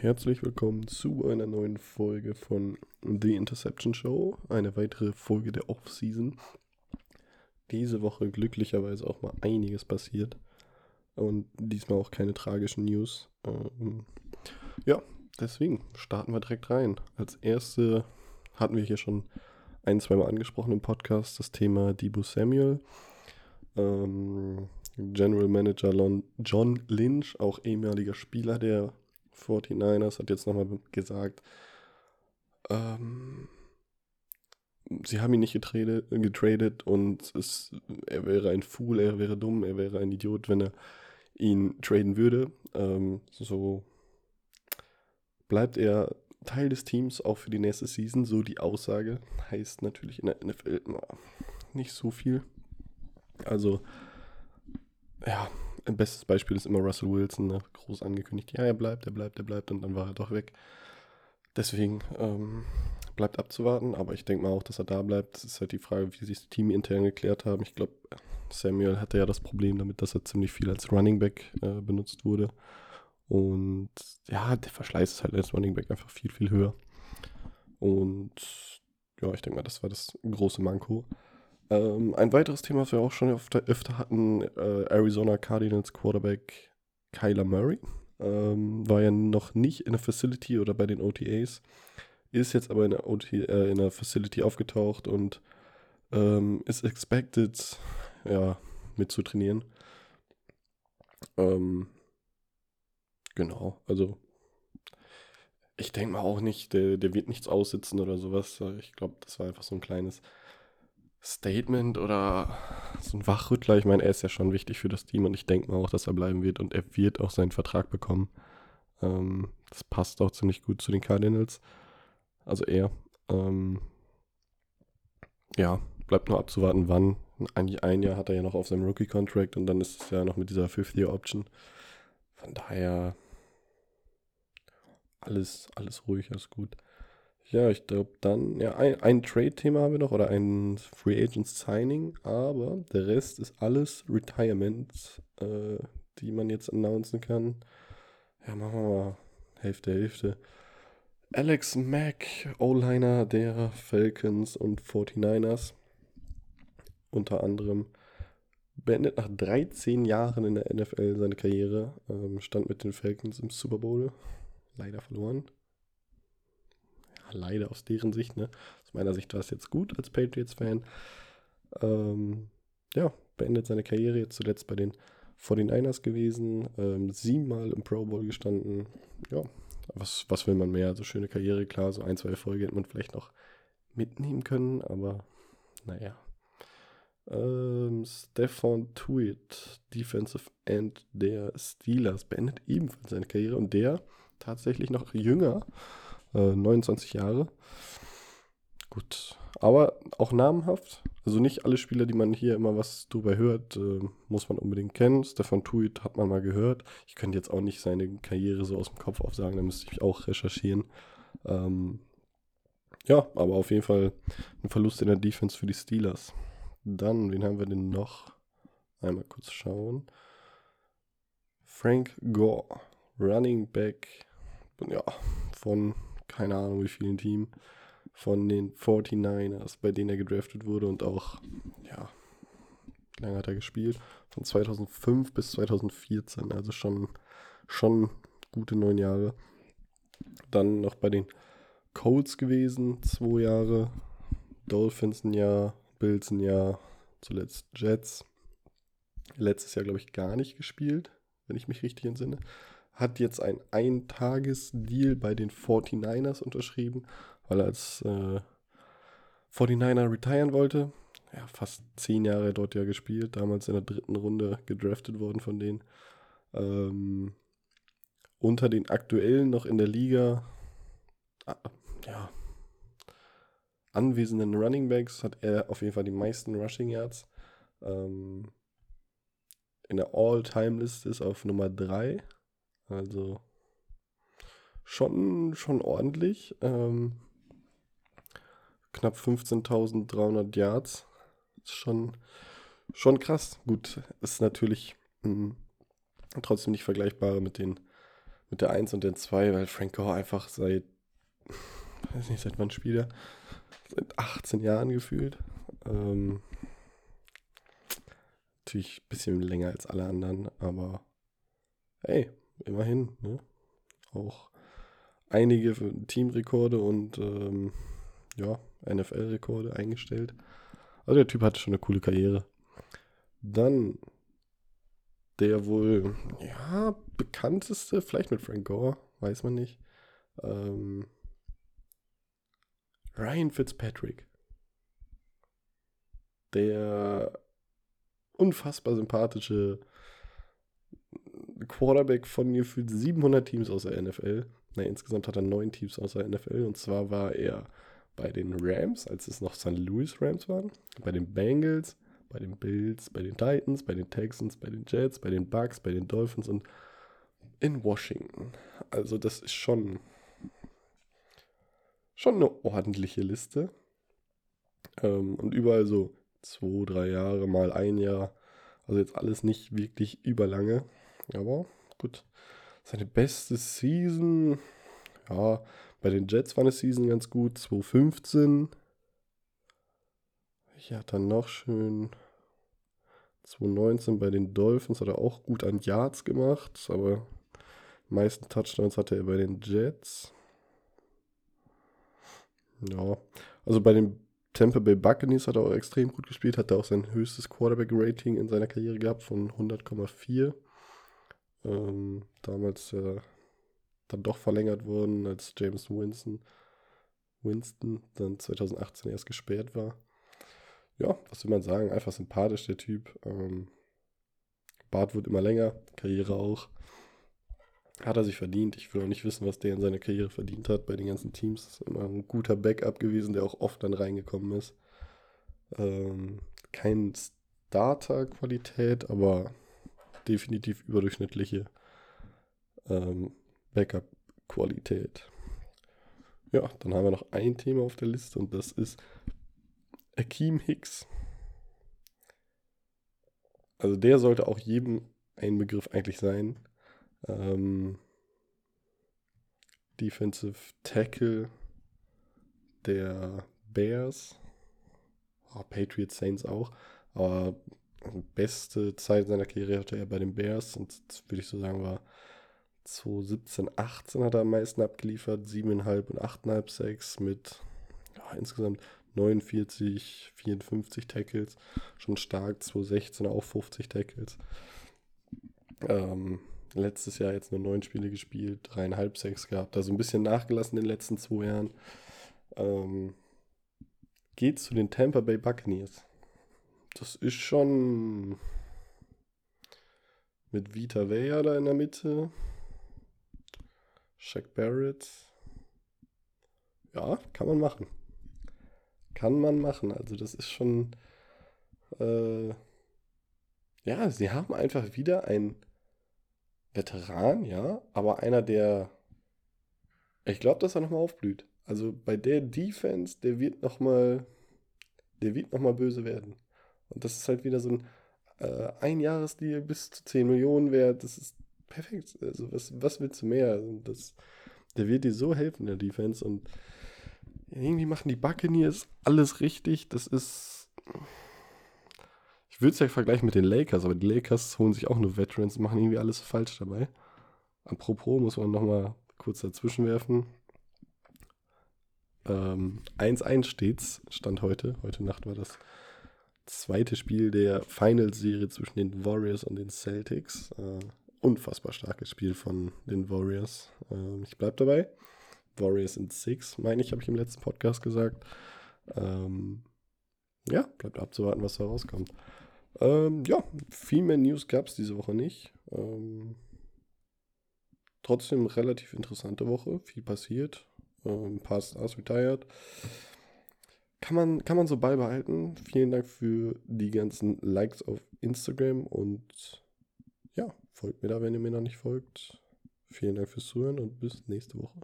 Herzlich willkommen zu einer neuen Folge von The Interception Show, eine weitere Folge der Off-Season. Diese Woche glücklicherweise auch mal einiges passiert und diesmal auch keine tragischen News. Ähm, ja, deswegen starten wir direkt rein. Als erste hatten wir hier schon ein, zweimal angesprochen im Podcast das Thema Debo Samuel. Ähm, General Manager John Lynch, auch ehemaliger Spieler der 49ers, hat jetzt nochmal gesagt, ähm, sie haben ihn nicht getradet, getradet und es, er wäre ein Fool, er wäre dumm, er wäre ein Idiot, wenn er ihn traden würde. Ähm, so bleibt er Teil des Teams auch für die nächste Season, so die Aussage. Heißt natürlich in der NFL nicht so viel. Also, ja, ein bestes Beispiel ist immer Russell Wilson, ne? groß angekündigt, ja, er bleibt, er bleibt, er bleibt und dann war er doch weg. Deswegen ähm, bleibt abzuwarten, aber ich denke mal auch, dass er da bleibt. Es ist halt die Frage, wie sich das Team intern geklärt haben. Ich glaube, Samuel hatte ja das Problem damit, dass er ziemlich viel als Running Back äh, benutzt wurde. Und ja, der Verschleiß ist halt als Running Back einfach viel, viel höher. Und ja, ich denke mal, das war das große Manko. Ähm, ein weiteres Thema, was wir auch schon öfter, öfter hatten, äh, Arizona Cardinals Quarterback Kyler Murray. Ähm, war ja noch nicht in der Facility oder bei den OTAs, ist jetzt aber in der, OT, äh, in der Facility aufgetaucht und ähm, ist expected, ja, mitzutrainieren. Ähm, genau, also ich denke mal auch nicht, der, der wird nichts aussitzen oder sowas. Ich glaube, das war einfach so ein kleines Statement oder so ein Wachrüttler. Ich meine, er ist ja schon wichtig für das Team und ich denke mal auch, dass er bleiben wird und er wird auch seinen Vertrag bekommen. Ähm, das passt auch ziemlich gut zu den Cardinals. Also er. Ähm, ja, bleibt nur abzuwarten, wann. Eigentlich ein Jahr hat er ja noch auf seinem Rookie-Contract und dann ist es ja noch mit dieser Fifth-Year-Option. Von daher alles, alles ruhig, alles gut. Ja, ich glaube dann, ja, ein, ein Trade-Thema haben wir noch oder ein Free Agents Signing, aber der Rest ist alles Retirements, äh, die man jetzt announcen kann. Ja, machen wir mal Hälfte, Hälfte. Alex Mack, O-Liner der Falcons und 49ers, unter anderem, beendet nach 13 Jahren in der NFL seine Karriere, ähm, stand mit den Falcons im Super Bowl, leider verloren leider aus deren Sicht, ne? Aus meiner Sicht war es jetzt gut als Patriots-Fan. Ähm, ja, beendet seine Karriere jetzt zuletzt bei den 49ers gewesen, ähm, siebenmal im Pro Bowl gestanden. Ja, was, was will man mehr? Also schöne Karriere, klar, so ein, zwei Erfolge hätte man vielleicht noch mitnehmen können, aber naja. Ähm, Stefan Tuit, Defensive End der Steelers, beendet ebenfalls seine Karriere und der tatsächlich noch jünger 29 äh, Jahre. Gut, aber auch namenhaft. Also nicht alle Spieler, die man hier immer was drüber hört, äh, muss man unbedingt kennen. Stefan Tuit hat man mal gehört. Ich könnte jetzt auch nicht seine Karriere so aus dem Kopf aufsagen, da müsste ich auch recherchieren. Ähm, ja, aber auf jeden Fall ein Verlust in der Defense für die Steelers. Dann, wen haben wir denn noch? Einmal kurz schauen. Frank Gore, Running Back, ja, von keine Ahnung wie vielen Team von den 49ers, bei denen er gedraftet wurde und auch, ja, wie lange hat er gespielt? Von 2005 bis 2014, also schon, schon gute neun Jahre. Dann noch bei den Colts gewesen, zwei Jahre, Dolphins ein Jahr, Bills ein Jahr, zuletzt Jets. Letztes Jahr, glaube ich, gar nicht gespielt, wenn ich mich richtig entsinne hat jetzt ein Eintagesdeal bei den 49ers unterschrieben, weil er als äh, 49er retiren wollte. Ja, fast zehn Jahre dort ja gespielt, damals in der dritten Runde gedraftet worden von denen. Ähm, unter den aktuellen noch in der Liga, ah, ja, anwesenden Running Backs hat er auf jeden Fall die meisten Rushing Yards. Ähm, in der All-Time-Liste ist auf Nummer 3 also schon, schon ordentlich. Ähm, knapp 15.300 Yards. Ist schon, schon krass. Gut, ist natürlich mh, hm, trotzdem nicht vergleichbar mit den, mit der 1 und der 2, weil Frank Gore einfach seit, weiß nicht, seit wann spielt er? Seit 18 Jahren gefühlt. Ähm, natürlich ein bisschen länger als alle anderen, aber hey, immerhin, ne? Auch einige Teamrekorde und ähm, ja, NFL-Rekorde eingestellt. Also der Typ hatte schon eine coole Karriere. Dann der wohl, ja, bekannteste, vielleicht mit Frank Gore, weiß man nicht. Ähm, Ryan Fitzpatrick. Der unfassbar sympathische Quarterback von gefühlt 700 Teams aus der NFL. Na, insgesamt hat er neun Teams aus der NFL. Und zwar war er bei den Rams, als es noch St. Louis Rams waren, bei den Bengals, bei den Bills, bei den Titans, bei den Texans, bei den Jets, bei den Bucks, bei den Dolphins und in Washington. Also das ist schon, schon eine ordentliche Liste. Ähm, und überall so zwei, drei Jahre mal ein Jahr. Also jetzt alles nicht wirklich überlange. Aber gut. Seine beste Season, ja, bei den Jets war eine Season ganz gut. 2015. Ja, dann noch schön. 2019 bei den Dolphins hat er auch gut an Yards gemacht, aber die meisten Touchdowns hatte er bei den Jets. Ja, also bei den Tampa Bay Buccaneers hat er auch extrem gut gespielt, hat er auch sein höchstes Quarterback-Rating in seiner Karriere gehabt von 100,4. Ähm, damals äh, dann doch verlängert worden, als James Winston, Winston dann 2018 erst gesperrt war. Ja, was will man sagen? Einfach sympathisch, der Typ. Ähm, Bart wird immer länger, Karriere auch. Hat er sich verdient. Ich will auch nicht wissen, was der in seiner Karriere verdient hat bei den ganzen Teams. Ist immer ein guter Backup gewesen, der auch oft dann reingekommen ist. Ähm, kein Starter-Qualität, aber definitiv überdurchschnittliche ähm, Backup-Qualität. Ja, dann haben wir noch ein Thema auf der Liste und das ist Akeem Hicks. Also der sollte auch jedem ein Begriff eigentlich sein. Ähm, Defensive Tackle der Bears. Oh, Patriots Saints auch. Aber beste Zeit seiner Karriere hatte er bei den Bears und würde ich so sagen war 2017, 18 hat er am meisten abgeliefert, 7,5 und 8,5 Sacks mit ja, insgesamt 49, 54 Tackles, schon stark, 2016 auch 50 Tackles. Ähm, letztes Jahr jetzt nur neun Spiele gespielt, dreieinhalb Sacks gehabt, also ein bisschen nachgelassen in den letzten zwei Jahren. Ähm, geht zu den Tampa Bay Buccaneers. Das ist schon mit Vita Vea da in der Mitte. Shaq Barrett. Ja, kann man machen. Kann man machen. Also das ist schon... Äh, ja, sie haben einfach wieder einen Veteran, ja, aber einer, der... Ich glaube, dass er nochmal aufblüht. Also bei der Defense, der wird nochmal... Der wird nochmal böse werden. Und das ist halt wieder so ein äh, Einjahresdeal bis zu 10 Millionen wert. Das ist perfekt. Also was, was willst du mehr? Das, der wird dir so helfen der Defense und irgendwie machen die Buccaneers alles richtig. Das ist. Ich würde es ja vergleichen mit den Lakers, aber die Lakers holen sich auch nur Veterans und machen irgendwie alles falsch dabei. Apropos, muss man nochmal kurz dazwischen werfen. 1-1 ähm, steht's, stand heute. Heute Nacht war das zweite Spiel der Finals-Serie zwischen den Warriors und den Celtics. Äh, unfassbar starkes Spiel von den Warriors. Äh, ich bleibe dabei. Warriors in Six, meine ich, habe ich im letzten Podcast gesagt. Ähm, ja, bleibt abzuwarten, was da rauskommt. Ähm, ja, viel mehr News gab es diese Woche nicht. Ähm, trotzdem relativ interessante Woche, viel passiert. Ähm, ein paar Stars retired. Kann man, kann man so beibehalten. Vielen Dank für die ganzen Likes auf Instagram und ja, folgt mir da, wenn ihr mir noch nicht folgt. Vielen Dank fürs Zuhören und bis nächste Woche.